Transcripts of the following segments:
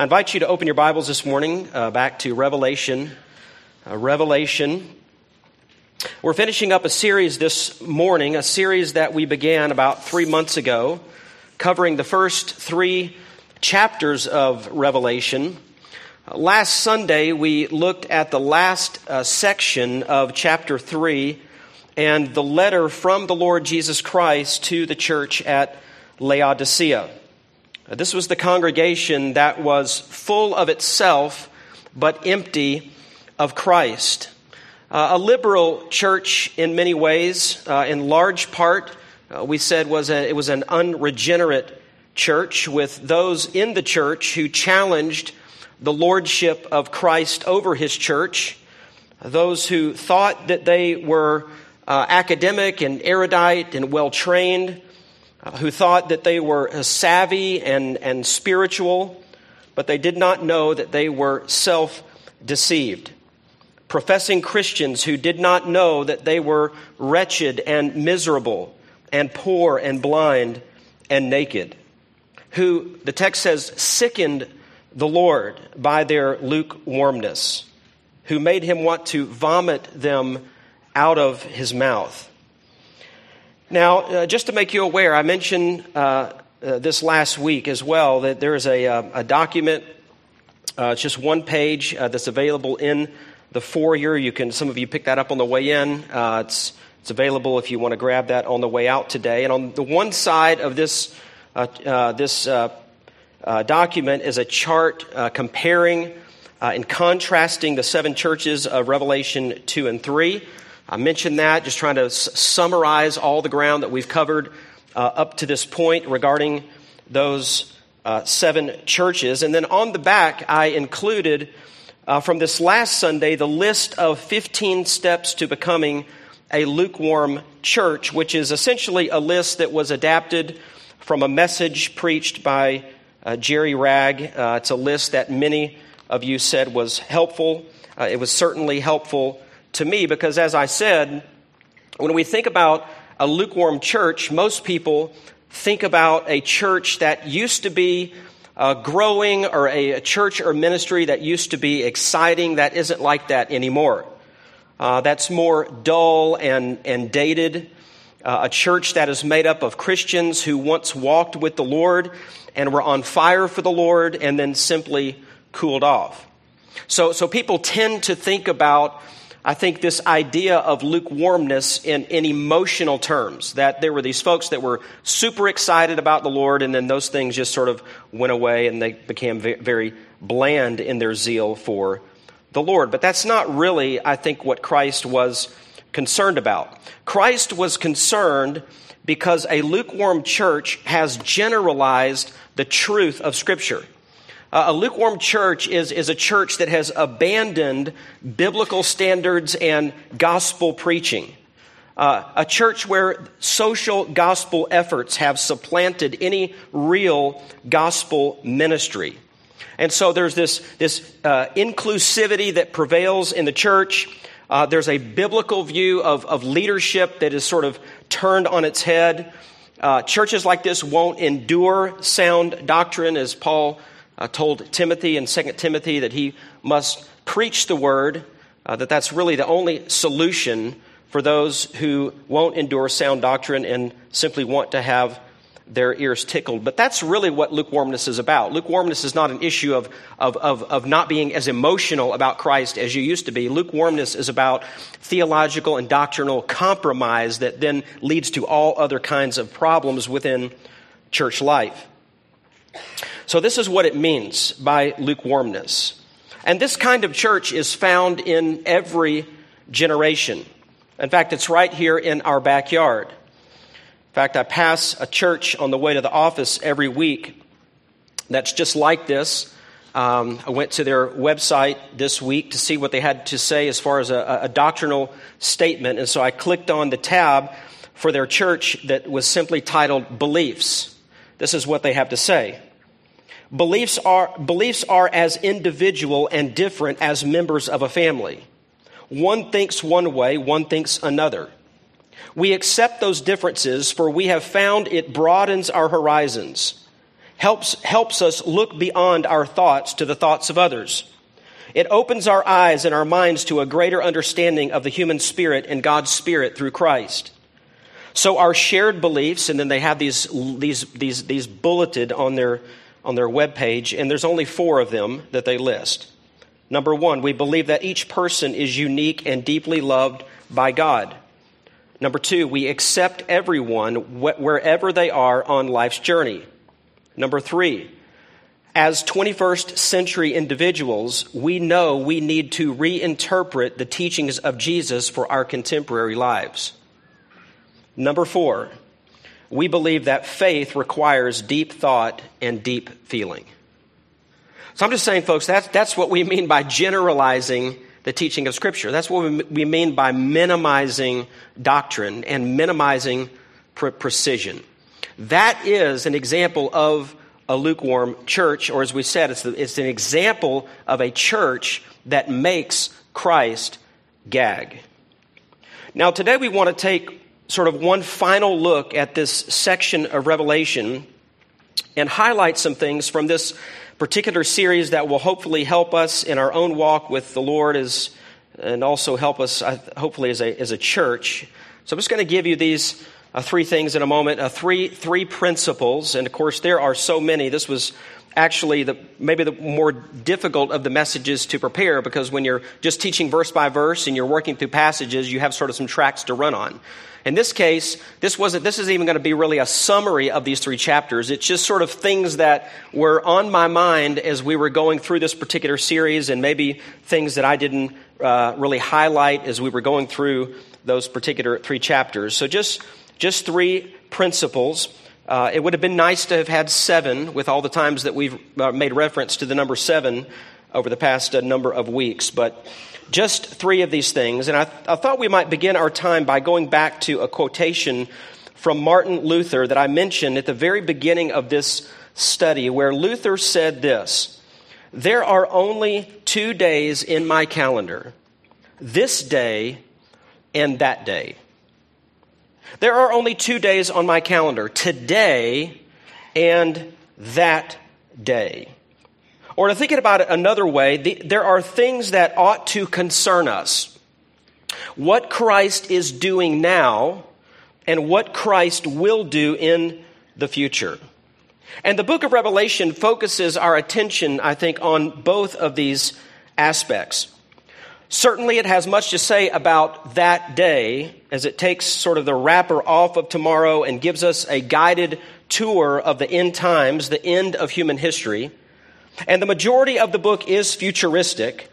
I invite you to open your Bibles this morning uh, back to Revelation. Uh, Revelation. We're finishing up a series this morning, a series that we began about three months ago, covering the first three chapters of Revelation. Uh, last Sunday, we looked at the last uh, section of chapter 3 and the letter from the Lord Jesus Christ to the church at Laodicea. Uh, this was the congregation that was full of itself, but empty of Christ. Uh, a liberal church in many ways, uh, in large part, uh, we said was a, it was an unregenerate church with those in the church who challenged the lordship of Christ over his church, those who thought that they were uh, academic and erudite and well trained, uh, who thought that they were uh, savvy and, and spiritual, but they did not know that they were self deceived. Professing Christians who did not know that they were wretched and miserable and poor and blind and naked, who, the text says, sickened the Lord by their lukewarmness, who made him want to vomit them out of his mouth. Now, uh, just to make you aware, I mentioned uh, uh, this last week as well that there is a, uh, a document, uh, it's just one page uh, that's available in the foyer. You can, some of you pick that up on the way in. it's, it's available if you want to grab that on the way out today. And on the one side of this, this document is a chart comparing and contrasting the seven churches of Revelation 2 and 3. I mentioned that, just trying to s- summarize all the ground that we've covered uh, up to this point regarding those uh, seven churches. And then on the back, I included uh, from this last Sunday the list of 15 steps to becoming a lukewarm church, which is essentially a list that was adapted from a message preached by uh, Jerry Wragg. Uh, it's a list that many of you said was helpful. Uh, it was certainly helpful to me because, as I said, when we think about a lukewarm church, most people think about a church that used to be uh, growing or a, a, church or ministry that used to be exciting that isn't like that anymore. Uh, that's more dull and, and dated. Uh, a church that is made up of Christians who once walked with the Lord and were on fire for the Lord and then simply cooled off. So, so people tend to think about I think this idea of lukewarmness in, in emotional terms, that there were these folks that were super excited about the Lord, and then those things just sort of went away and they became very bland in their zeal for the Lord. But that's not really, I think, what Christ was concerned about. Christ was concerned because a lukewarm church has generalized the truth of Scripture. Uh, a lukewarm church is, is a church that has abandoned biblical standards and gospel preaching. Uh, a church where social gospel efforts have supplanted any real gospel ministry. And so there's this, this uh, inclusivity that prevails in the church. Uh, there's a biblical view of, of leadership that is sort of turned on its head. Uh, churches like this won't endure sound doctrine, as Paul uh, told Timothy in 2 Timothy that he must preach the word, uh, that that's really the only solution for those who won't endure sound doctrine and simply want to have their ears tickled. But that's really what lukewarmness is about. Lukewarmness is not an issue of, of, of, of, not being as emotional about Christ as you used to be. Lukewarmness is about theological and doctrinal compromise that then leads to all other kinds of problems within church life. So, this is what it means by lukewarmness. And this kind of church is found in every generation. In fact, it's right here in our backyard. In fact, I pass a church on the way to the office every week that's just like this. Um, I went to their website this week to see what they had to say as far as a, a doctrinal statement. And so I clicked on the tab for their church that was simply titled Beliefs. This is what they have to say. Beliefs are, beliefs are as individual and different as members of a family. One thinks one way, one thinks another. We accept those differences, for we have found it broadens our horizons, helps, helps us look beyond our thoughts to the thoughts of others. It opens our eyes and our minds to a greater understanding of the human spirit and God's spirit through Christ. So our shared beliefs, and then they have these, these, these, these bulleted on their, on their webpage, and there's only four of them that they list. Number one, we believe that each person is unique and deeply loved by God. Number two, we accept everyone wherever they are on life's journey. Number three, as 21st century individuals, we know we need to reinterpret the teachings of Jesus for our contemporary lives. Number four, we believe that faith requires deep thought and deep feeling. So I'm just saying, folks, that's, that's what we mean by generalizing the teaching of Scripture. That's what we mean by minimizing doctrine and minimizing pre- precision. That is an example of a lukewarm church, or as we said, it's, the, it's an example of a church that makes Christ gag. Now, today we want to take sort of one final look at this section of Revelation and highlight some things from this particular series that will hopefully help us in our own walk with the Lord as, and also help us, hopefully, as a, as a church. So I'm just going to give you these uh, three things in a moment, uh, three, three principles. And of course, there are so many. This was actually the, maybe the more difficult of the messages to prepare because when you're just teaching verse by verse and you're working through passages, you have sort of some tracks to run on. In this case, this wasn't, this isn't even going to be really a summary of these three chapters. It's just sort of things that were on my mind as we were going through this particular series and maybe things that I didn't uh, really highlight as we were going through those particular three chapters. So just just three principles. Uh, it would have been nice to have had seven with all the times that we've uh, made reference to the number seven over the past uh, number of weeks, but just three of these things. And I, th- I thought we might begin our time by going back to a quotation from Martin Luther that I mentioned at the very beginning of this study, where Luther said this There are only two days in my calendar this day and that day. There are only two days on my calendar today and that day. Or to think about it another way, the, there are things that ought to concern us. What Christ is doing now and what Christ will do in the future. And the book of Revelation focuses our attention, I think, on both of these aspects. Certainly, it has much to say about that day as it takes sort of the wrapper off of tomorrow and gives us a guided tour of the end times, the end of human history. And the majority of the book is futuristic.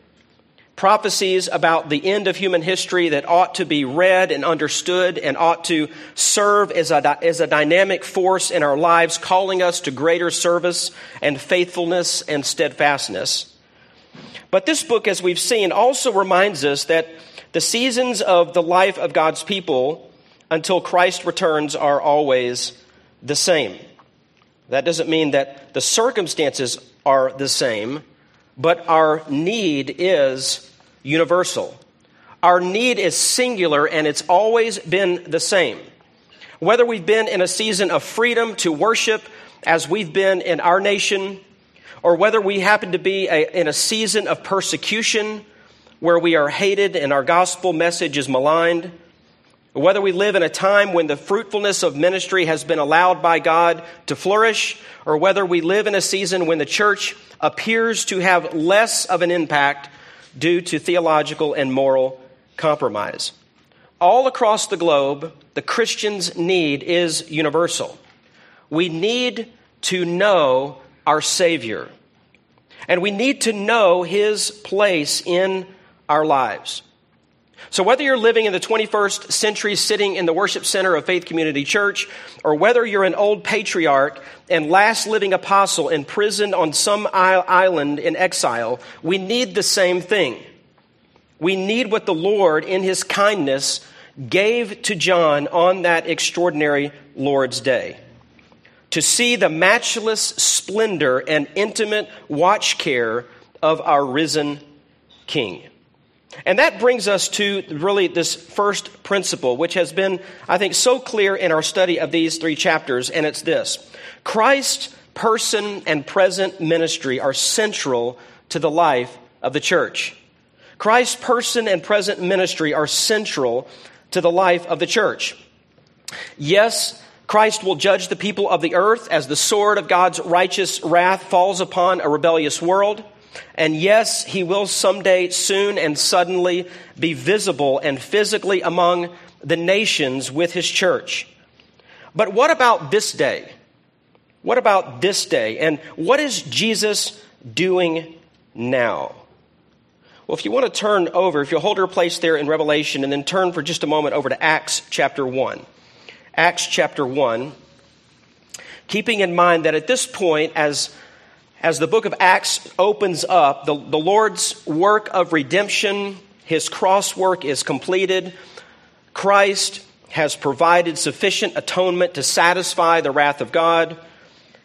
Prophecies about the end of human history that ought to be read and understood and ought to serve as a, as a dynamic force in our lives, calling us to greater service and faithfulness and steadfastness. But this book, as we've seen, also reminds us that the seasons of the life of God's people until Christ returns are always the same. That doesn't mean that the circumstances are the same, but our need is universal. Our need is singular and it's always been the same. Whether we've been in a season of freedom to worship as we've been in our nation, or whether we happen to be a, in a season of persecution where we are hated and our gospel message is maligned, or whether we live in a time when the fruitfulness of ministry has been allowed by God to flourish, or whether we live in a season when the church appears to have less of an impact due to theological and moral compromise. All across the globe, the Christian's need is universal. We need to know our Savior. And we need to know His place in our lives. So, whether you're living in the 21st century sitting in the worship center of Faith Community Church, or whether you're an old patriarch and last living apostle imprisoned on some island in exile, we need the same thing. We need what the Lord, in His kindness, gave to John on that extraordinary Lord's Day to see the matchless splendor and intimate watch care of our risen King. And that brings us to really this first principle, which has been, I think, so clear in our study of these three chapters, and it's this Christ person and present ministry are central to the life of the church. Christ's person and present ministry are central to the life of the church. Yes, Christ will judge the people of the earth as the sword of God's righteous wrath falls upon a rebellious world. And yes, he will someday soon and suddenly be visible and physically among the nations with his church. But what about this day? What about this day? And what is Jesus doing now? Well, if you want to turn over, if you'll hold your place there in Revelation and then turn for just a moment over to Acts chapter 1. Acts chapter 1, keeping in mind that at this point, as, as the book of Acts opens up, the, the Lord's work of redemption, his cross work is completed. Christ has provided sufficient atonement to satisfy the wrath of God.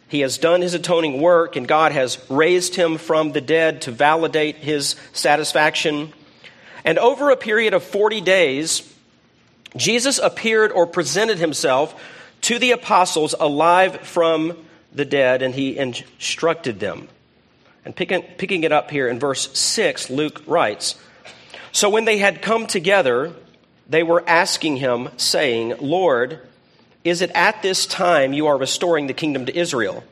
He has done his atoning work, and God has raised him from the dead to validate his satisfaction. And over a period of 40 days, Jesus appeared or presented himself to the apostles alive from the dead, and he instructed them. And picking, picking it up here in verse 6, Luke writes So when they had come together, they were asking him, saying, Lord, is it at this time you are restoring the kingdom to Israel?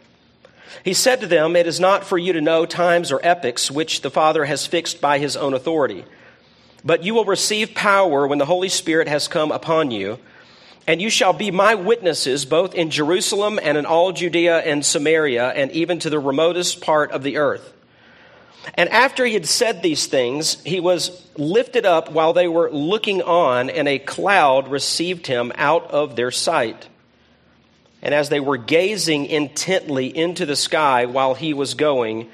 He said to them, It is not for you to know times or epochs which the Father has fixed by his own authority. But you will receive power when the Holy Spirit has come upon you, and you shall be my witnesses both in Jerusalem and in all Judea and Samaria, and even to the remotest part of the earth. And after he had said these things, he was lifted up while they were looking on, and a cloud received him out of their sight. And as they were gazing intently into the sky while he was going,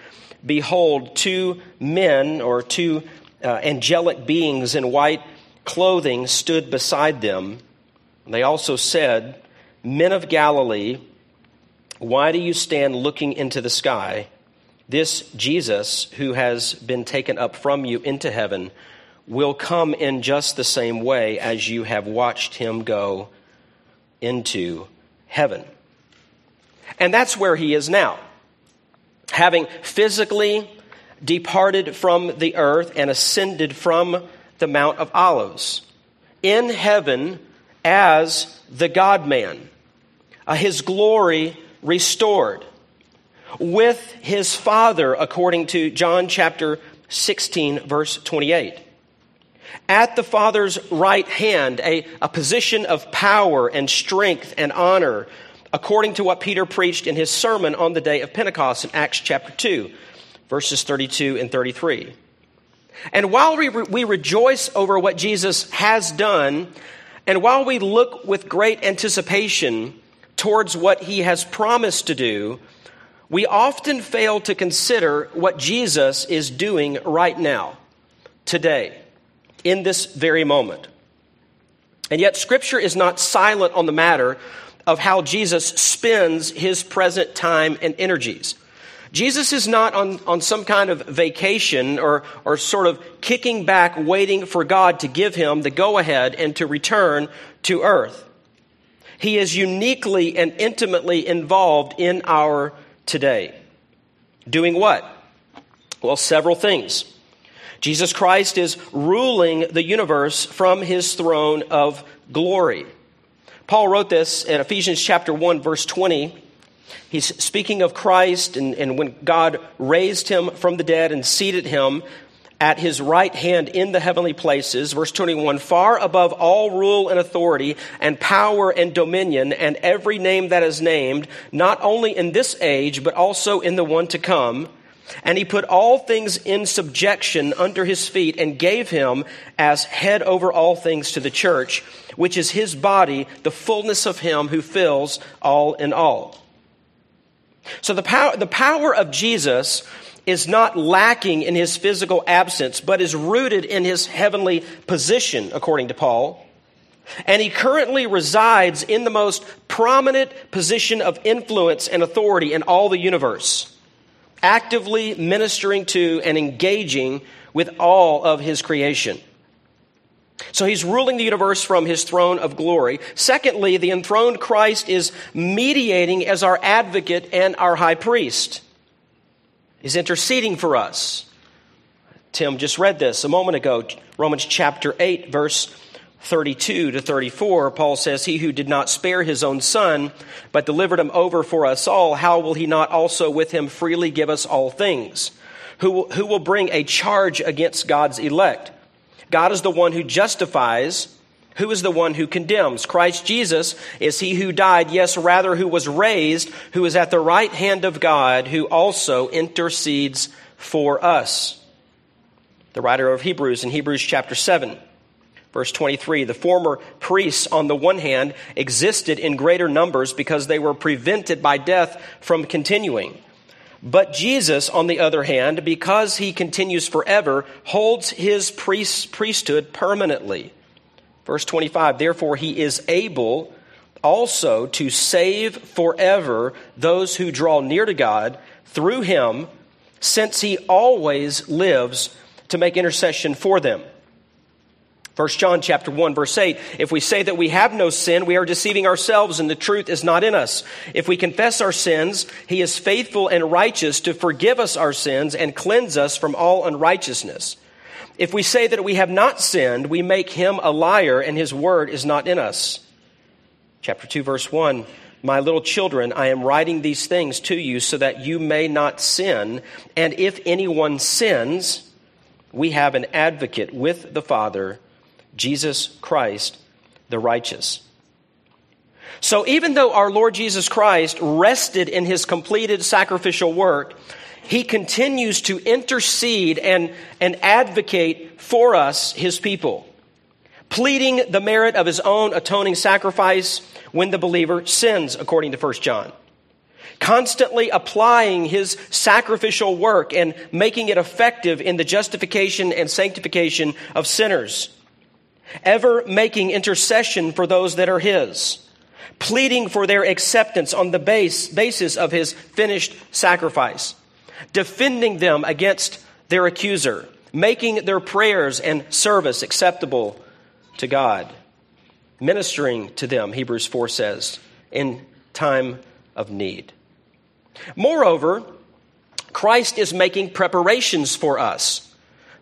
behold, two men or two uh, angelic beings in white clothing stood beside them. They also said, Men of Galilee, why do you stand looking into the sky? This Jesus, who has been taken up from you into heaven, will come in just the same way as you have watched him go into heaven. And that's where he is now. Having physically departed from the earth and ascended from the Mount of Olives. In heaven as the God man, uh, his glory restored. With his Father, according to John chapter 16, verse 28. At the Father's right hand, a, a position of power and strength and honor, according to what Peter preached in his sermon on the day of Pentecost in Acts chapter 2, verses 32 and 33. And while we, re- we rejoice over what Jesus has done, and while we look with great anticipation towards what he has promised to do, we often fail to consider what Jesus is doing right now, today, in this very moment. And yet, Scripture is not silent on the matter of how Jesus spends his present time and energies. Jesus is not on, on some kind of vacation or, or sort of kicking back, waiting for God to give him the go ahead and to return to earth. He is uniquely and intimately involved in our today. Doing what? Well, several things. Jesus Christ is ruling the universe from his throne of glory. Paul wrote this in Ephesians chapter 1 verse 20. He's speaking of Christ and, and when God raised him from the dead and seated him at his right hand in the heavenly places. Verse 21 far above all rule and authority and power and dominion and every name that is named, not only in this age, but also in the one to come. And he put all things in subjection under his feet and gave him as head over all things to the church, which is his body, the fullness of him who fills all in all. So the power, the power of Jesus is not lacking in his physical absence, but is rooted in his heavenly position, according to Paul. And he currently resides in the most prominent position of influence and authority in all the universe, actively ministering to and engaging with all of his creation. So he's ruling the universe from his throne of glory. Secondly, the enthroned Christ is mediating as our advocate and our high priest. He's interceding for us. Tim just read this a moment ago, Romans chapter 8, verse 32 to 34. Paul says, He who did not spare his own son, but delivered him over for us all, how will he not also with him freely give us all things? Who will, who will bring a charge against God's elect? God is the one who justifies. Who is the one who condemns? Christ Jesus is he who died, yes, rather, who was raised, who is at the right hand of God, who also intercedes for us. The writer of Hebrews in Hebrews chapter 7, verse 23 the former priests, on the one hand, existed in greater numbers because they were prevented by death from continuing. But Jesus, on the other hand, because he continues forever, holds his priest, priesthood permanently. Verse 25, therefore he is able also to save forever those who draw near to God through him, since he always lives to make intercession for them. 1 John chapter 1 verse 8, if we say that we have no sin, we are deceiving ourselves and the truth is not in us. If we confess our sins, he is faithful and righteous to forgive us our sins and cleanse us from all unrighteousness. If we say that we have not sinned, we make him a liar and his word is not in us. Chapter 2 verse 1, my little children, I am writing these things to you so that you may not sin. And if anyone sins, we have an advocate with the Father, Jesus Christ, the righteous. So even though our Lord Jesus Christ rested in his completed sacrificial work, he continues to intercede and, and advocate for us, his people, pleading the merit of his own atoning sacrifice when the believer sins, according to 1 John. Constantly applying his sacrificial work and making it effective in the justification and sanctification of sinners ever making intercession for those that are his, pleading for their acceptance on the base, basis of his finished sacrifice, defending them against their accuser, making their prayers and service acceptable to God, ministering to them, Hebrews 4 says, in time of need. Moreover, Christ is making preparations for us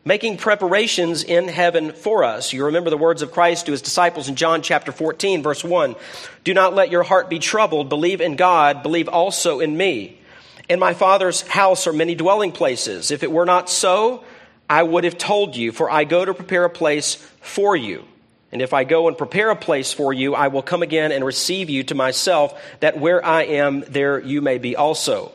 making preparations in heaven for us. You remember the words of Christ to his disciples in John chapter 14, verse 1. Do not let your heart be troubled. Believe in God. Believe also in me. In my Father's house are many dwelling places. If it were not so, I would have told you, for I go to prepare a place for you. And if I go and prepare a place for you, I will come again and receive you to myself, that where I am, there you may be also.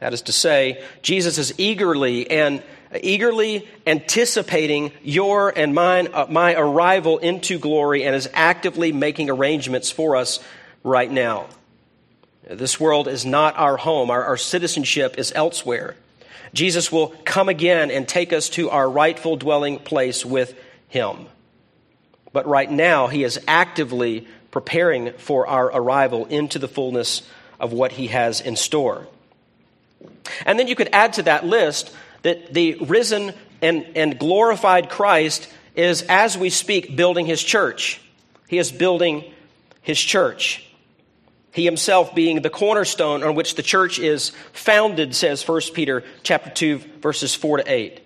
That is to say, Jesus is eagerly and eagerly anticipating your and mine, uh, my arrival into glory and is actively making arrangements for us right now. This world is not our home, our, our citizenship is elsewhere. Jesus will come again and take us to our rightful dwelling place with Him. But right now, He is actively preparing for our arrival into the fullness of what He has in store. And then you could add to that list that the risen and, and glorified Christ is, as we speak, building his church. He is building his church. He himself being the cornerstone on which the church is founded, says 1 Peter chapter 2, verses 4 to 8.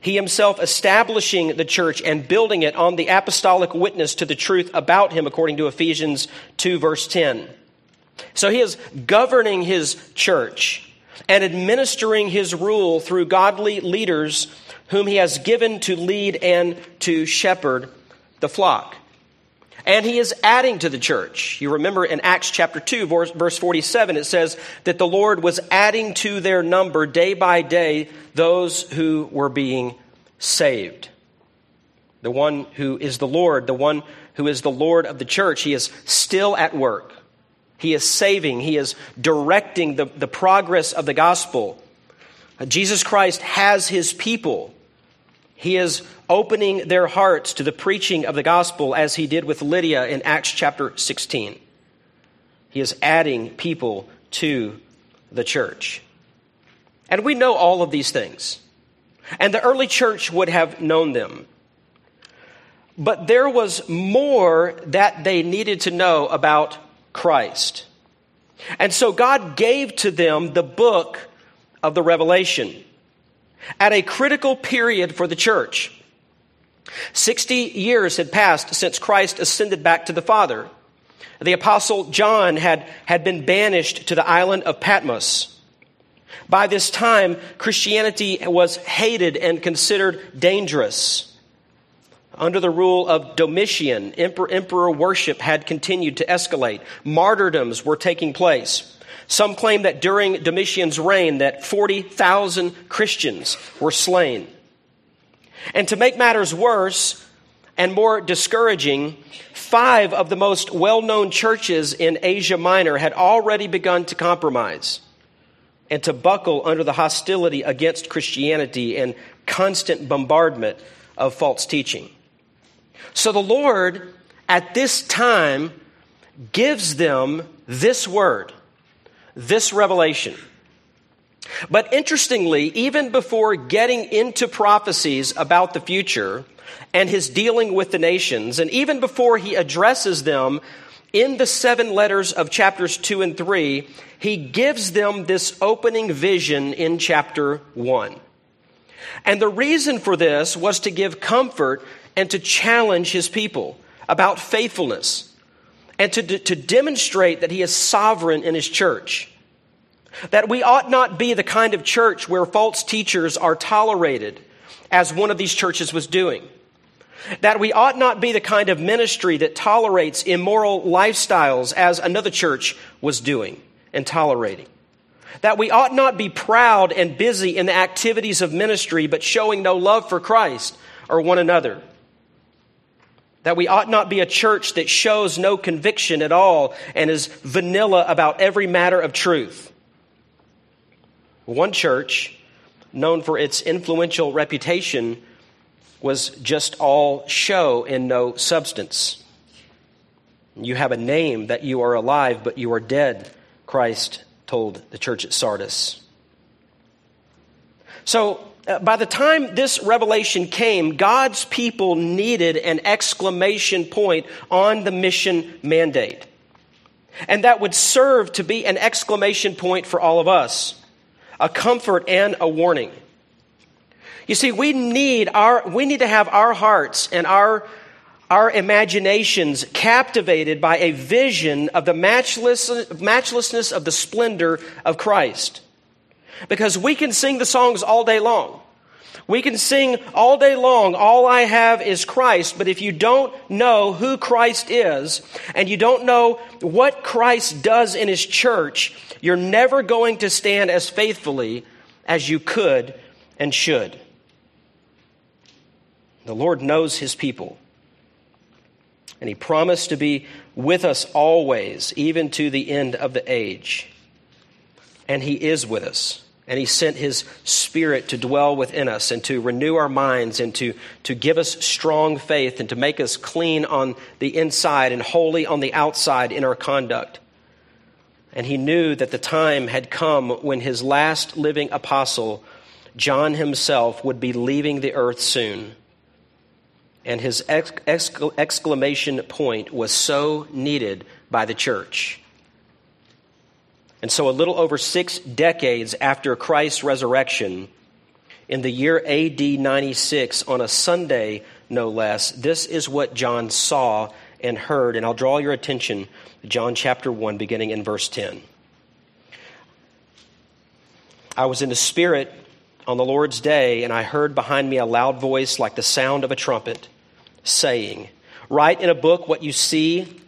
He himself establishing the church and building it on the apostolic witness to the truth about him, according to Ephesians 2, verse 10. So he is governing his church and administering his rule through godly leaders whom he has given to lead and to shepherd the flock. And he is adding to the church. You remember in Acts chapter 2, verse 47, it says that the Lord was adding to their number day by day those who were being saved. The one who is the Lord, the one who is the Lord of the church, he is still at work. He is saving, He is directing the, the progress of the gospel. Jesus Christ has His people. He is opening their hearts to the preaching of the gospel as He did with Lydia in Acts chapter 16. He is adding people to the church. And we know all of these things. And the early church would have known them. But there was more that they needed to know about Christ. And so God gave to them the book of the Revelation at a critical period for the church. 60 years had passed since Christ ascended back to the Father. The Apostle John had, had been banished to the island of Patmos. By this time, Christianity was hated and considered dangerous. Under the rule of Domitian, emperor, emperor worship had continued to escalate. Martyrdoms were taking place. Some claim that during Domitian's reign that 40,000 Christians were slain. And to make matters worse and more discouraging, five of the most well-known churches in Asia Minor had already begun to compromise and to buckle under the hostility against Christianity and constant bombardment of false teaching. So the Lord, at this time, gives them this word, this revelation. But interestingly, even before getting into prophecies about the future and his dealing with the nations, and even before he addresses them in the seven letters of chapters 2 and 3, he gives them this opening vision in chapter 1. And the reason for this was to give comfort and to challenge his people about faithfulness and to, to demonstrate that he is sovereign in his church. That we ought not be the kind of church where false teachers are tolerated, as one of these churches was doing. That we ought not be the kind of ministry that tolerates immoral lifestyles, as another church was doing and tolerating. That we ought not be proud and busy in the activities of ministry, but showing no love for Christ or one another. That we ought not be a church that shows no conviction at all and is vanilla about every matter of truth. One church, known for its influential reputation, was just all show and no substance. You have a name that you are alive, but you are dead, Christ told the church at Sardis. So, Uh, by the time this revelation came, God's people needed an exclamation point on the mission mandate. And that would serve to be an exclamation point for all of us, a comfort and a warning. You see, we need our, we need to have our hearts and our, our imaginations captivated by a vision of the matchless, matchlessness of the splendor of Christ. Because we can sing the songs all day long. We can sing all day long, all I have is Christ, but if you don't know who Christ is and you don't know what Christ does in his church, you're never going to stand as faithfully as you could and should. The Lord knows his people. And he promised to be with us always, even to the end of the age. And he is with us and He sent His Spirit to dwell within us and to renew our minds and to, to give us strong faith and to make us clean on the inside and holy on the outside in our conduct. And He knew that the time had come when His last living apostle, John himself, would be leaving the earth soon. And his exclamation point was so needed by the church. And so, a little over six decades after Christ's resurrection, in the year AD 96, on a Sunday no less, this is what John saw and heard. And I'll draw your attention to John chapter 1, beginning in verse 10. I was in the Spirit on the Lord's day, and I heard behind me a loud voice like the sound of a trumpet, saying, Write in a book what you see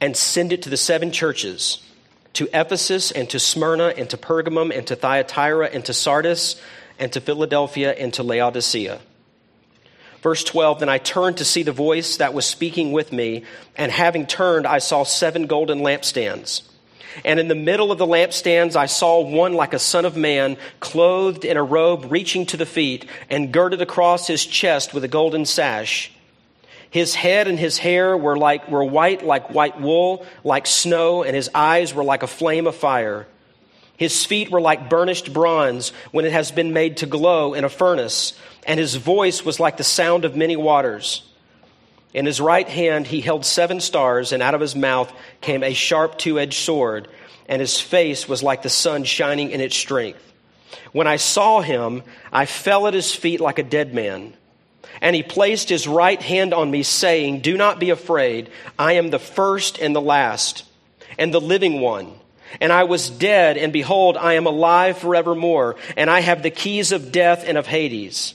and send it to the seven churches to Ephesus and to Smyrna and to Pergamum and to Thyatira and to Sardis and to Philadelphia and to Laodicea. Verse 12 Then I turned to see the voice that was speaking with me, and having turned, I saw seven golden lampstands. And in the middle of the lampstands, I saw one like a son of man, clothed in a robe reaching to the feet, and girded across his chest with a golden sash. His head and his hair were like were white like white wool, like snow, and his eyes were like a flame of fire. His feet were like burnished bronze when it has been made to glow in a furnace, and his voice was like the sound of many waters. In his right hand he held seven stars, and out of his mouth came a sharp two edged sword, and his face was like the sun shining in its strength. When I saw him, I fell at his feet like a dead man. And he placed his right hand on me, saying, Do not be afraid. I am the first and the last, and the living one. And I was dead, and behold, I am alive forevermore, and I have the keys of death and of Hades.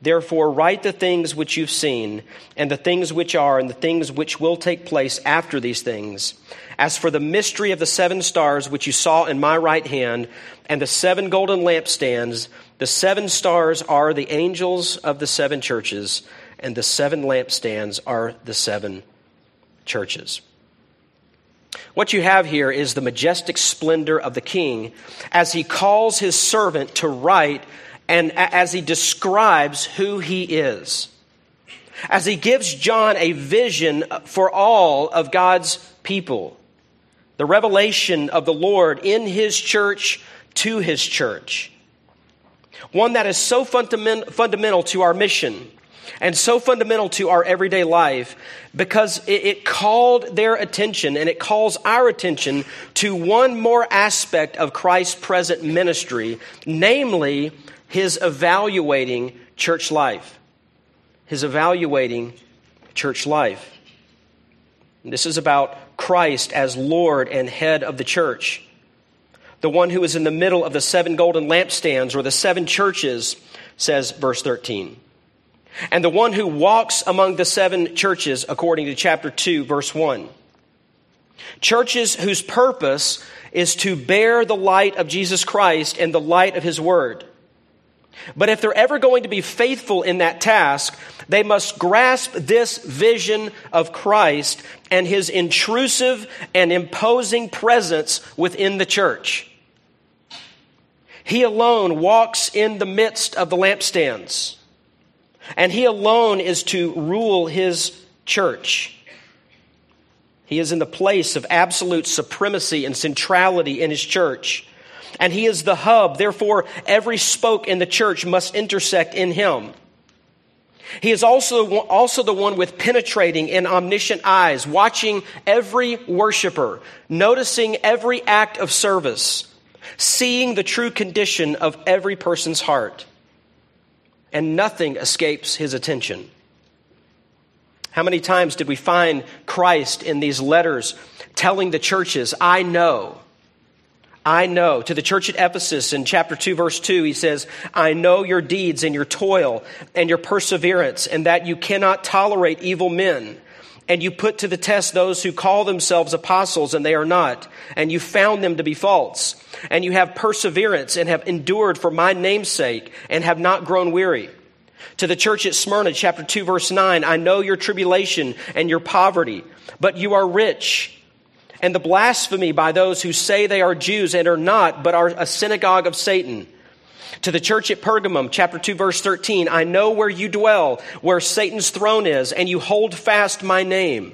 Therefore, write the things which you've seen, and the things which are, and the things which will take place after these things. As for the mystery of the seven stars which you saw in my right hand, and the seven golden lampstands, the seven stars are the angels of the seven churches, and the seven lampstands are the seven churches. What you have here is the majestic splendor of the king as he calls his servant to write and as he describes who he is. As he gives John a vision for all of God's people. The revelation of the Lord in his church to his church one that is so fundament, fundamental to our mission and so fundamental to our everyday life because it, it, called their attention and it calls our attention to one more aspect of Christ's present ministry, namely his evaluating church life. His evaluating church life. This is about Christ as Lord and head of the church the one who is in the middle of the seven golden lampstands or the seven churches, says verse 13. And the one who walks among the seven churches, according to chapter 2, verse 1. Churches whose purpose is to bear the light of Jesus Christ and the light of his word. But if they're ever going to be faithful in that task, they must grasp this vision of Christ and his intrusive and imposing presence within the church. He alone walks in the midst of the lampstands, and He alone is to rule His church. He is in the place of absolute supremacy and centrality in His church. And He is the hub. Therefore, every spoke in the church must intersect in Him. He is also, also the one with penetrating and omniscient eyes, watching every worshiper, noticing every act of service seeing the true condition of every person's heart, and nothing escapes his attention. How many times did we find Christ in these letters telling the churches, I know, I know. To the church at Ephesus in chapter 2, verse 2, he says, I know your deeds and your toil and your perseverance, and that you cannot tolerate evil men and you put to the test those who call themselves apostles and they are not, and you found them to be false, and you have perseverance and have endured for my name's sake and have not grown weary. To the church at Smyrna, chapter 2, verse 9, I know your tribulation and your poverty, but you are rich. And the blasphemy by those who say they are Jews and are not, but are a synagogue of Satan. To the church at Pergamum, chapter 2, verse 13, I know where you dwell, where Satan's throne is, and you hold fast my name,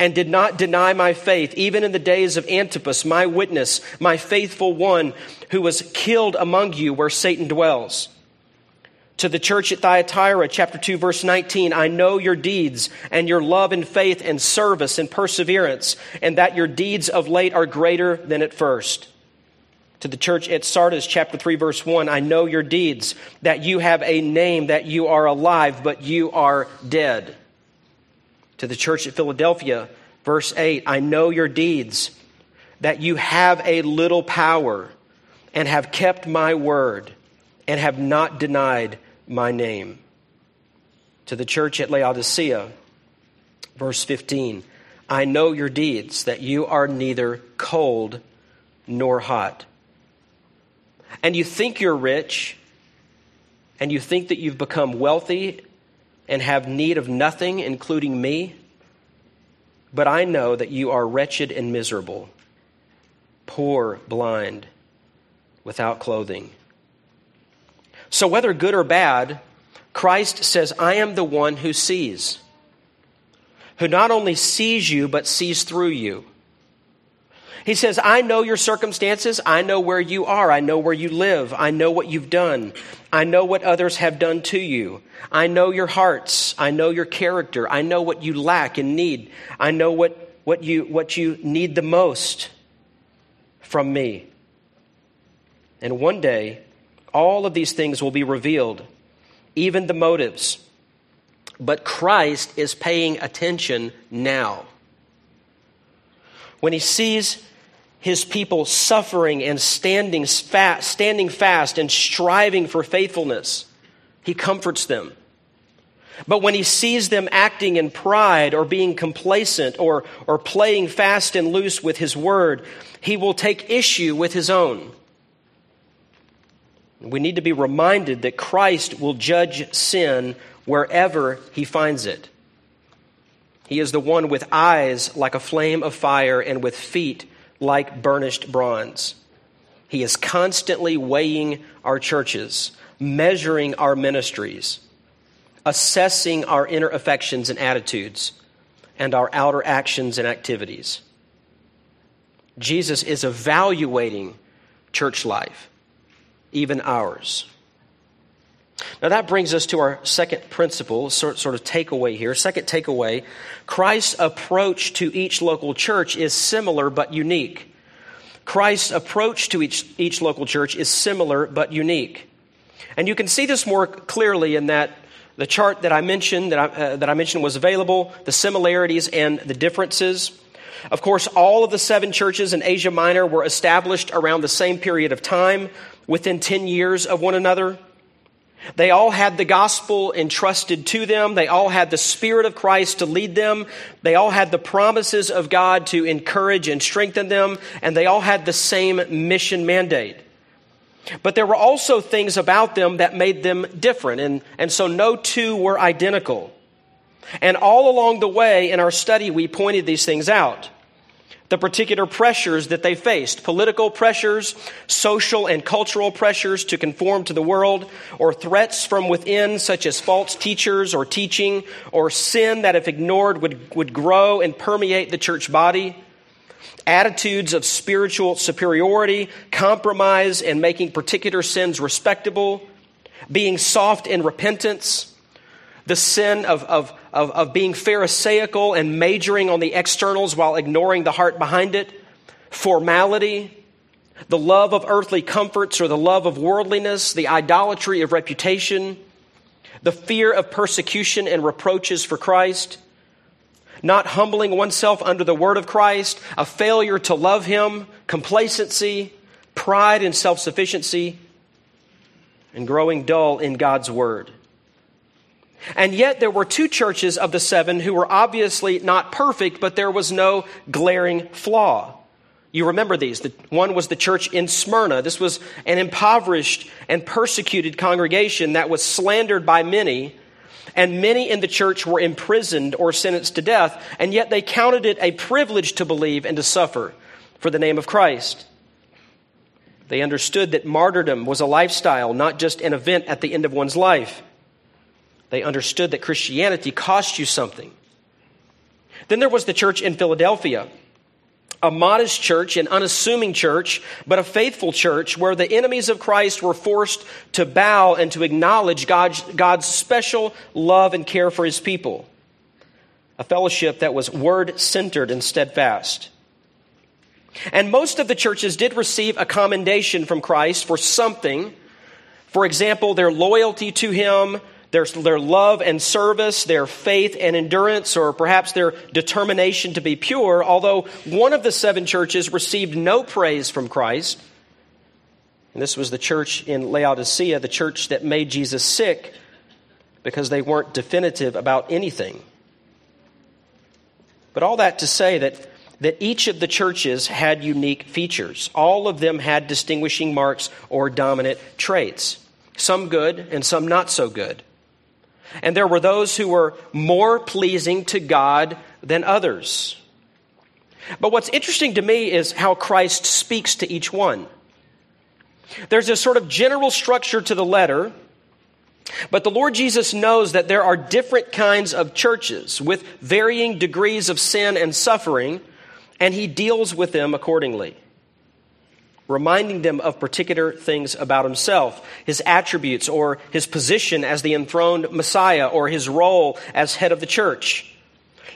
and did not deny my faith, even in the days of Antipas, my witness, my faithful one, who was killed among you where Satan dwells. To the church at Thyatira, chapter 2, verse 19, I know your deeds and your love and faith and service and perseverance, and that your deeds of late are greater than at first to the church at Sardis, chapter 3, verse 1 I know your deeds, that you have a name, that you are alive, but you are dead. To the church at Philadelphia, verse 8 I know your deeds, that you have a little power, and have kept my word, and have not denied my name. To the church at Laodicea, verse 15 I know your deeds, that you are neither cold nor hot and you think you're rich, and you think that you've become wealthy and have need of nothing, including me, but I know that you are wretched and miserable, poor, blind, without clothing. So, whether good or bad, Christ says, I am the one who sees, who not only sees you, but sees through you. He says, I know your circumstances. I know where you are. I know where you live. I know what you've done. I know what others have done to you. I know your hearts. I know your character. I know what you lack and need. I know what, what, you, what you need the most from me. And one day, all of these things will be revealed, even the motives. But Christ is paying attention now. When he sees his people suffering and standing fast, standing fast and striving for faithfulness, he comforts them. But when he sees them acting in pride or being complacent or, or playing fast and loose with his word, he will take issue with his own. We need to be reminded that Christ will judge sin wherever he finds it. He is the one with eyes like a flame of fire and with feet like burnished bronze. He is constantly weighing our churches, measuring our ministries, assessing our inner affections and attitudes, and our outer actions and activities. Jesus is evaluating church life, even ours. Now that brings us to our second principle, sort, sort of takeaway here. Second takeaway Christ's approach to each local church is similar but unique. Christ's approach to each, each local church is similar but unique. And you can see this more clearly in that the chart that I mentioned, that I, uh, that I mentioned was available, the similarities and the differences. Of course, all of the seven churches in Asia Minor were established around the same period of time, within 10 years of one another. They all had the gospel entrusted to them. They all had the Spirit of Christ to lead them. They all had the promises of God to encourage and strengthen them. And they all had the same mission mandate. But there were also things about them that made them different. And, and so no two were identical. And all along the way in our study, we pointed these things out the particular pressures that they faced. Political pressures, social and cultural pressures to conform to the world, or threats from within, such as false teachers or teaching, or sin that, if ignored, would, would grow and permeate the church body, attitudes of spiritual superiority, compromise, and making particular sins respectable, being soft in repentance. The sin of, of, of, of, being Pharisaical and majoring on the externals while ignoring the heart behind it, formality, the love of earthly comforts or the love of worldliness, the idolatry of reputation, the fear of persecution and reproaches for Christ, not humbling oneself under the word of Christ, a failure to love Him, complacency, pride and self sufficiency, and growing dull in God's word. And yet, there were two churches of the seven who were obviously not perfect, but there was no glaring flaw. You remember these. The, one was the church in Smyrna. This was an impoverished and persecuted congregation that was slandered by many, and many in the church were imprisoned or sentenced to death, and yet they counted it a privilege to believe and to suffer for the name of Christ. They understood that martyrdom was a lifestyle, not just an event at the end of one's life. They understood that Christianity cost you something. Then there was the church in Philadelphia, a modest church, an unassuming church, but a faithful church where the enemies of Christ were forced to bow and to acknowledge God's, God's special love and care for his people. A fellowship that was word centered and steadfast. And most of the churches did receive a commendation from Christ for something. For example, their loyalty to him, their, their love and service, their faith and endurance, or perhaps their determination to be pure, although one of the seven churches received no praise from Christ. And this was the church in Laodicea, the church that made Jesus sick because they weren't definitive about anything. But all that to say that, that each of the churches had unique features. All of them had distinguishing marks or dominant traits, some good and some not so good. And there were those who were more pleasing to God than others. But what's interesting to me is how Christ speaks to each one. There's a sort of general structure to the letter, but the Lord Jesus knows that there are different kinds of churches with varying degrees of sin and suffering, and he deals with them accordingly, reminding them of particular things about himself, his attributes, or his position as the enthroned Messiah, or his role as head of the church,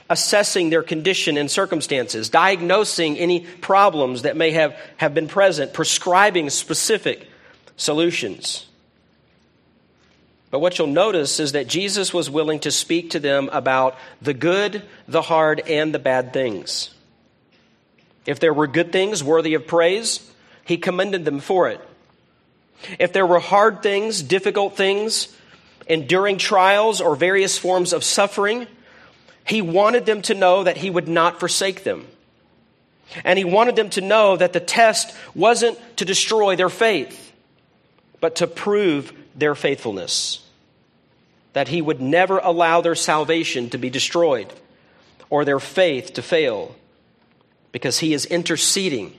assessing their condition and circumstances, diagnosing any problems that may have, have been present, prescribing specific solutions. But what you'll notice is that Jesus was willing to speak to them about the good, the hard, and the bad things. If there were good things worthy of praise, he commended them for it. If there were hard things, difficult things, enduring trials, or various forms of suffering, he wanted them to know that he would not forsake them. And he wanted them to know that the test wasn't to destroy their faith, but to prove their faithfulness. That he would never allow their salvation to be destroyed or their faith to fail because he is interceding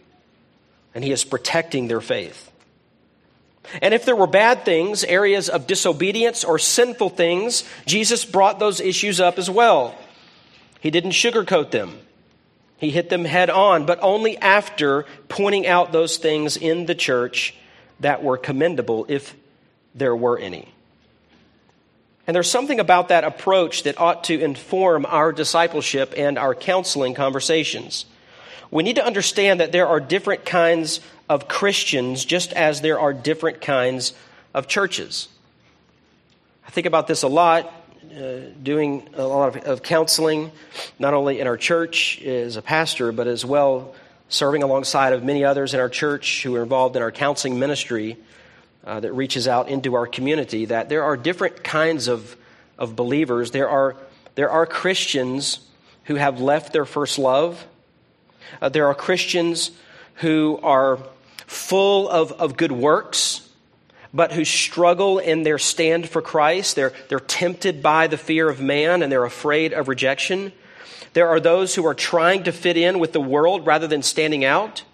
and he is protecting their faith. And if there were bad things, areas of disobedience or sinful things, Jesus brought those issues up as well. He didn't sugarcoat them. He hit them head on, but only after pointing out those things in the church that were commendable, if there were any. And there's something about that approach that ought to inform our discipleship and our counseling conversations. We need to understand that there are different kinds of Christians just as there are different kinds of churches. I think about this a lot, uh, doing a lot of, of counseling, not only in our church as a pastor, but as well serving alongside of many others in our church who are involved in our counseling ministry uh, that reaches out into our community, that there are different kinds of, of believers. There are, there are Christians who have left their first love. Uh, there are Christians who are full of, of good works, but who struggle in their stand for Christ. They're, they're tempted by the fear of man and they're afraid of rejection. There are those who are trying to fit in with the world rather than standing out.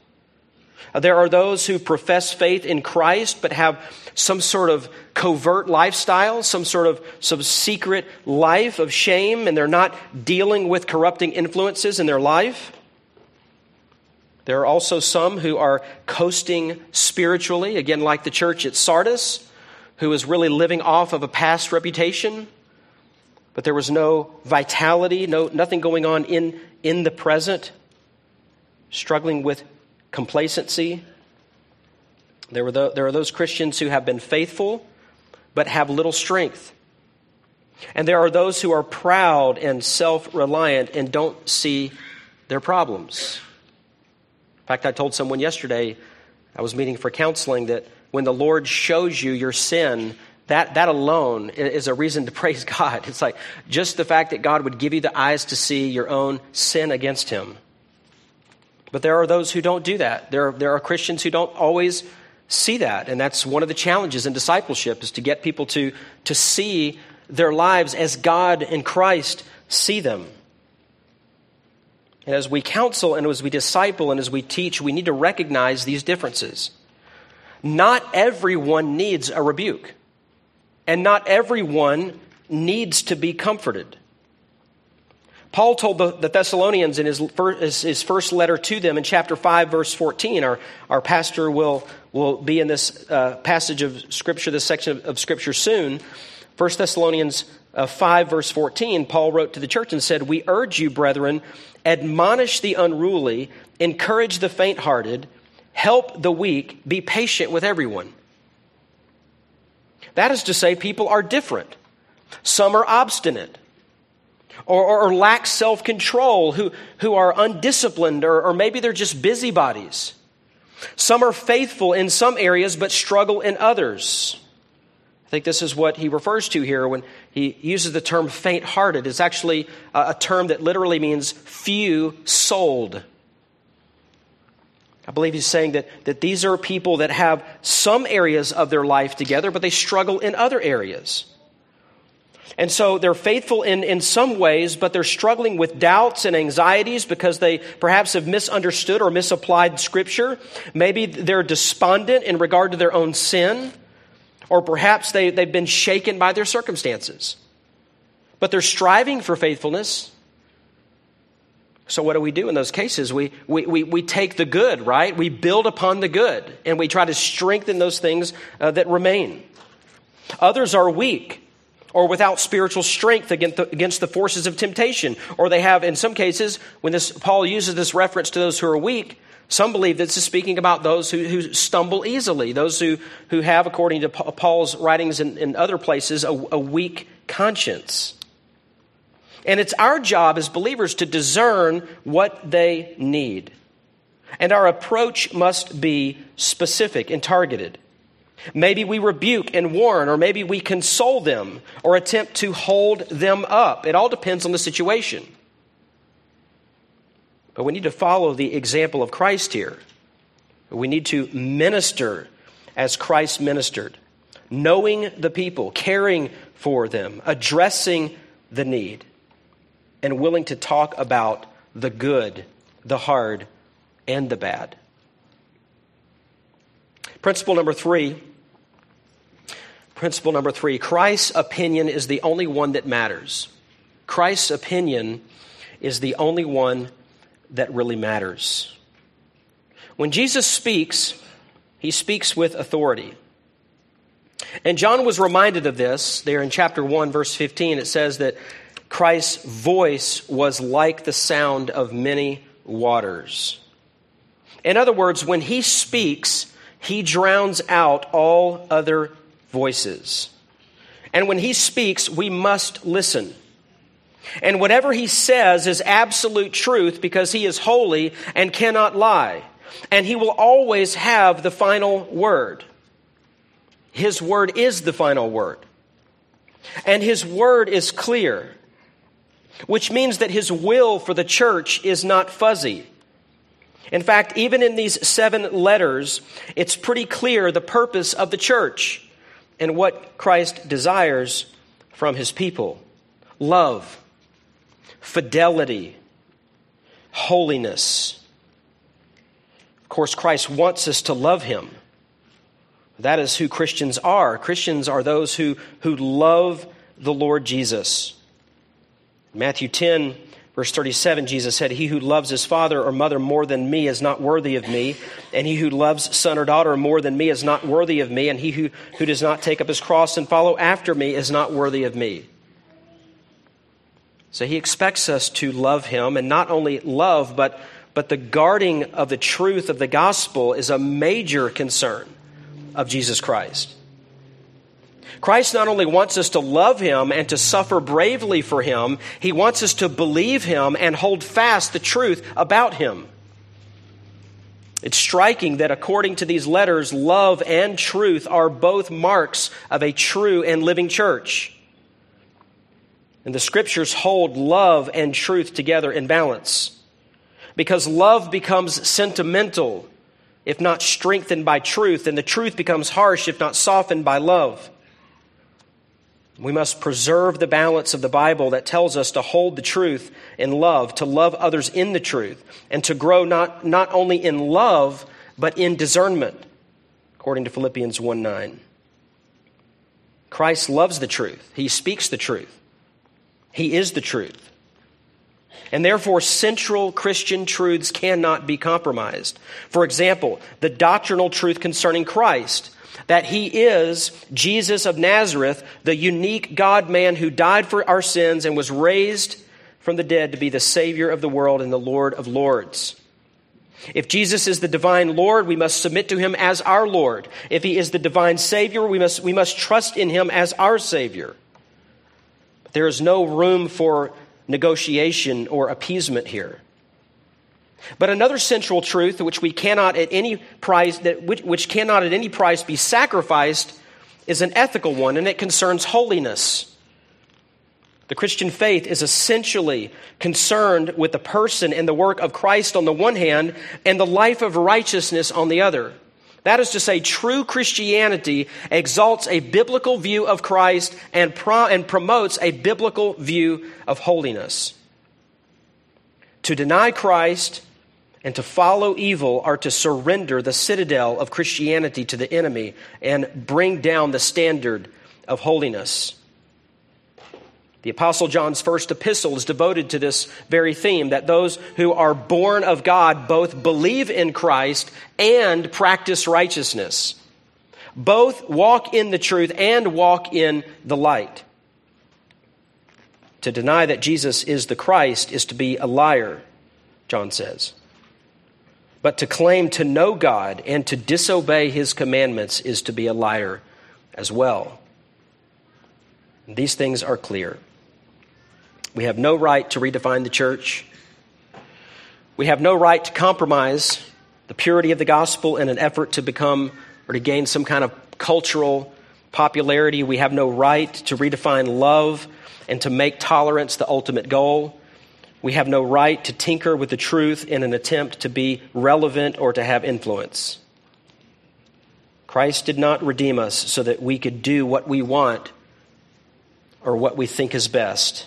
Uh, there are those who profess faith in Christ but have some sort of covert lifestyle, some sort of some secret life of shame, and they're not dealing with corrupting influences in their life. There are also some who are coasting spiritually, again, like the church at Sardis, who is really living off of a past reputation, but there was no vitality, no, nothing going on in, in the present, struggling with complacency. There, were the, there are those Christians who have been faithful but have little strength. And there are those who are proud and self reliant and don't see their problems. In fact, I told someone yesterday, I was meeting for counseling, that when the Lord shows you your sin, that, that alone is a reason to praise God. It's like just the fact that God would give you the eyes to see your own sin against Him. But there are those who don't do that. There, there are Christians who don't always see that. And that's one of the challenges in discipleship is to get people to, to see their lives as God and Christ see them. And as we counsel and as we disciple and as we teach, we need to recognize these differences. Not everyone needs a rebuke, and not everyone needs to be comforted. Paul told the, the Thessalonians in his first, his first, letter to them in chapter 5, verse 14. Our, our pastor will, will be in this uh, passage of Scripture, this section of, of Scripture soon. 1 Thessalonians uh, 5, verse 14, Paul wrote to the church and said, We urge you, brethren, admonish the unruly, encourage the faint hearted, help the weak, be patient with everyone. That is to say, people are different. Some are obstinate or, or, or lack self control, who, who are undisciplined, or, or maybe they're just busybodies. Some are faithful in some areas but struggle in others. I think this is what he refers to here when he uses the term faint hearted. It's actually a term that literally means few souled. I believe he's saying that, that these are people that have some areas of their life together, but they struggle in other areas. And so they're faithful in, in some ways, but they're struggling with doubts and anxieties because they perhaps have misunderstood or misapplied Scripture. Maybe they're despondent in regard to their own sin, or perhaps they, they've been shaken by their circumstances. But they're striving for faithfulness. So, what do we do in those cases? We, we, we, we take the good, right? We build upon the good, and we try to strengthen those things uh, that remain. Others are weak or without spiritual strength against the, against the forces of temptation. Or they have, in some cases, when this, Paul uses this reference to those who are weak, some believe this is speaking about those who, who stumble easily, those who, who have, according to Paul's writings in, in other places, a, a weak conscience. And it's our job as believers to discern what they need. And our approach must be specific and targeted. Maybe we rebuke and warn, or maybe we console them or attempt to hold them up. It all depends on the situation. But we need to follow the example of Christ here. We need to minister as Christ ministered, knowing the people, caring for them, addressing the need and willing to talk about the good, the hard, and the bad. Principle number three. Principle number three Christ's opinion is the only one that matters. Christ's opinion is the only one that really matters. When Jesus speaks, he speaks with authority. And John was reminded of this there in chapter 1, verse 15. It says that Christ's voice was like the sound of many waters. In other words, when he speaks, he drowns out all other voices. And when he speaks, we must listen. And whatever he says is absolute truth because he is holy and cannot lie. And he will always have the final word. His word is the final word. And his word is clear which means that his will for the church is not fuzzy. In fact, even in these seven letters, it's pretty clear the purpose of the church and what Christ desires from his people love, fidelity, holiness. Of course, Christ wants us to love him. That is who Christians are. Christians are those who, who love the Lord Jesus. Matthew 10, verse 37, Jesus said, He who loves his father or mother more than me is not worthy of me, and he who loves son or daughter more than me is not worthy of me, and he who, who does not take up his cross and follow after me is not worthy of me. So he expects us to love him, and not only love, but, but the guarding of the truth of the gospel is a major concern of Jesus Christ. Christ not only wants us to love him and to suffer bravely for him, he wants us to believe him and hold fast the truth about him. It's striking that according to these letters, love and truth are both marks of a true and living church. And the scriptures hold love and truth together in balance. Because love becomes sentimental if not strengthened by truth, and the truth becomes harsh if not softened by love. We must preserve the balance of the Bible that tells us to hold the truth in love, to love others in the truth, and to grow not, not only in love, but in discernment, according to Philippians 1 9. Christ loves the truth, He speaks the truth, He is the truth. And therefore, central Christian truths cannot be compromised. For example, the doctrinal truth concerning Christ that he is Jesus of Nazareth, the unique God man who died for our sins and was raised from the dead to be the Savior of the world and the Lord of Lords. If Jesus is the divine Lord, we must submit to him as our Lord. If he is the divine Savior, we must, we must trust in him as our Savior. There is no room for negotiation or appeasement here. But another central truth which we cannot at any price that which, which cannot at any price be sacrificed is an ethical one and it concerns holiness. The Christian faith is essentially concerned with the person and the work of Christ on the one hand and the life of righteousness on the other. That is to say, true Christianity exalts a biblical view of Christ and, and promotes a biblical view of holiness. To deny Christ and to follow evil are to surrender the citadel of Christianity to the enemy and bring down the standard of holiness. The Apostle John's first epistle is devoted to this very theme that those who are born of God both believe in Christ and practice righteousness. Both walk in the truth and walk in the light. To deny that Jesus is the Christ is to be a liar, John says. But to claim to know God and to disobey his commandments is to be a liar as well. These things are clear. We have no right to redefine the church. We have no right to compromise the purity of the gospel in an effort to become or to gain some kind of cultural popularity. We have no right to redefine love and to make tolerance the ultimate goal. We have no right to tinker with the truth in an attempt to be relevant or to have influence. Christ did not redeem us so that we could do what we want or what we think is best.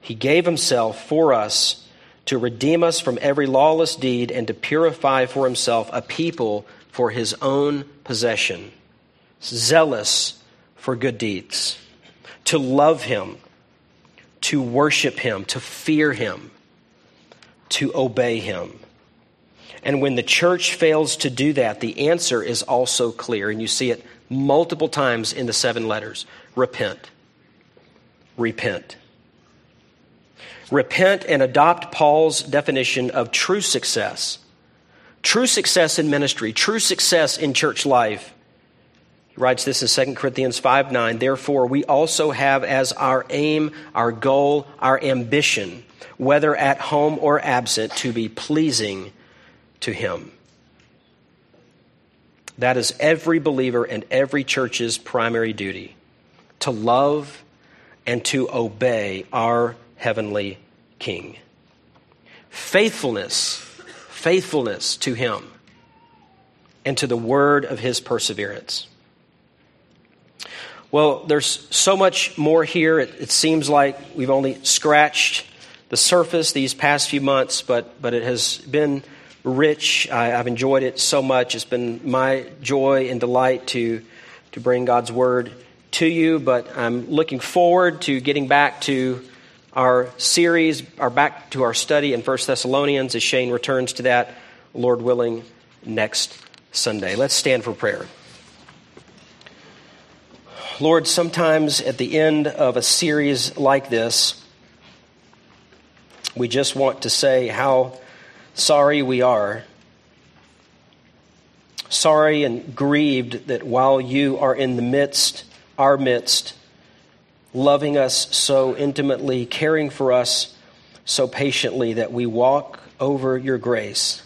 He gave himself for us to redeem us from every lawless deed and to purify for himself a people for his own possession, zealous for good deeds, to love him, to worship him, to fear him, to obey him. And when the church fails to do that, the answer is also clear. And you see it multiple times in the seven letters repent. Repent. Repent and adopt Paul's definition of true success. True success in ministry, true success in church life. He writes this in 2 Corinthians 5 9. Therefore, we also have as our aim, our goal, our ambition, whether at home or absent, to be pleasing to Him. That is every believer and every church's primary duty to love and to obey our heavenly King. Faithfulness, faithfulness to Him and to the word of His perseverance. Well, there's so much more here. It, it seems like we've only scratched the surface these past few months, but, but it has been rich. I, have enjoyed it so much. It's been my joy and delight to, to bring God's word to you, but I'm looking forward to getting back to our series, our back to our study in 1 Thessalonians as Shane returns to that, Lord willing, next Sunday. Let's stand for prayer. Lord, sometimes at the end of a series like this, we just want to say how sorry we are. Sorry and grieved that while you are in the midst, our midst, loving us so intimately, caring for us so patiently, that we walk over your grace.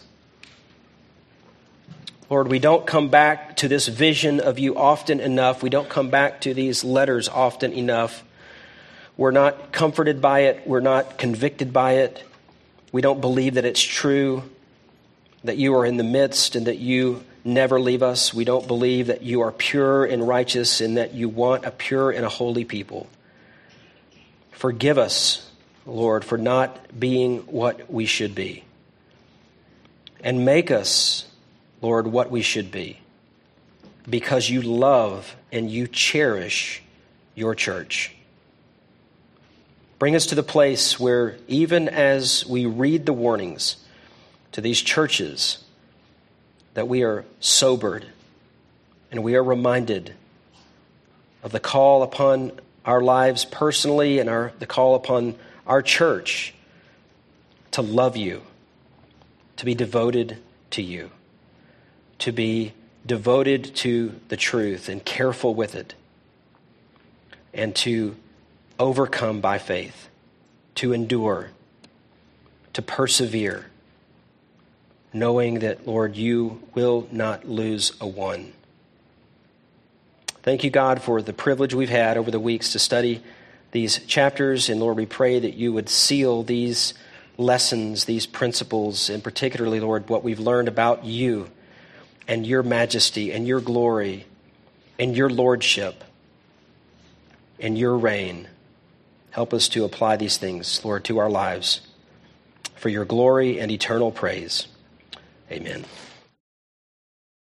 Lord, we don't come back to this vision of you often enough. We don't come back to these letters often enough. We're not comforted by it. We're not convicted by it. We don't believe that it's true, that you are in the midst and that you never leave us. We don't believe that you are pure and righteous and that you want a pure and a holy people. Forgive us, Lord, for not being what we should be. And make us, Lord, what we should be. Because you love and you cherish your church. Bring us to the place where, even as we read the warnings to these churches, that we are sobered and we are reminded of the call upon our lives personally and our, the call upon our church to love you, to be devoted to you, to be devoted to the truth and careful with it, and to overcome by faith, to endure, to persevere, knowing that, Lord, you will not lose a one. Thank you, God, for the privilege we've had over the weeks to study these chapters. And Lord, we pray that you would seal these lessons, these principles, and particularly, Lord, what we've learned about you and your majesty and your glory and your lordship and your reign. Help us to apply these things, Lord, to our lives for your glory and eternal praise. Amen.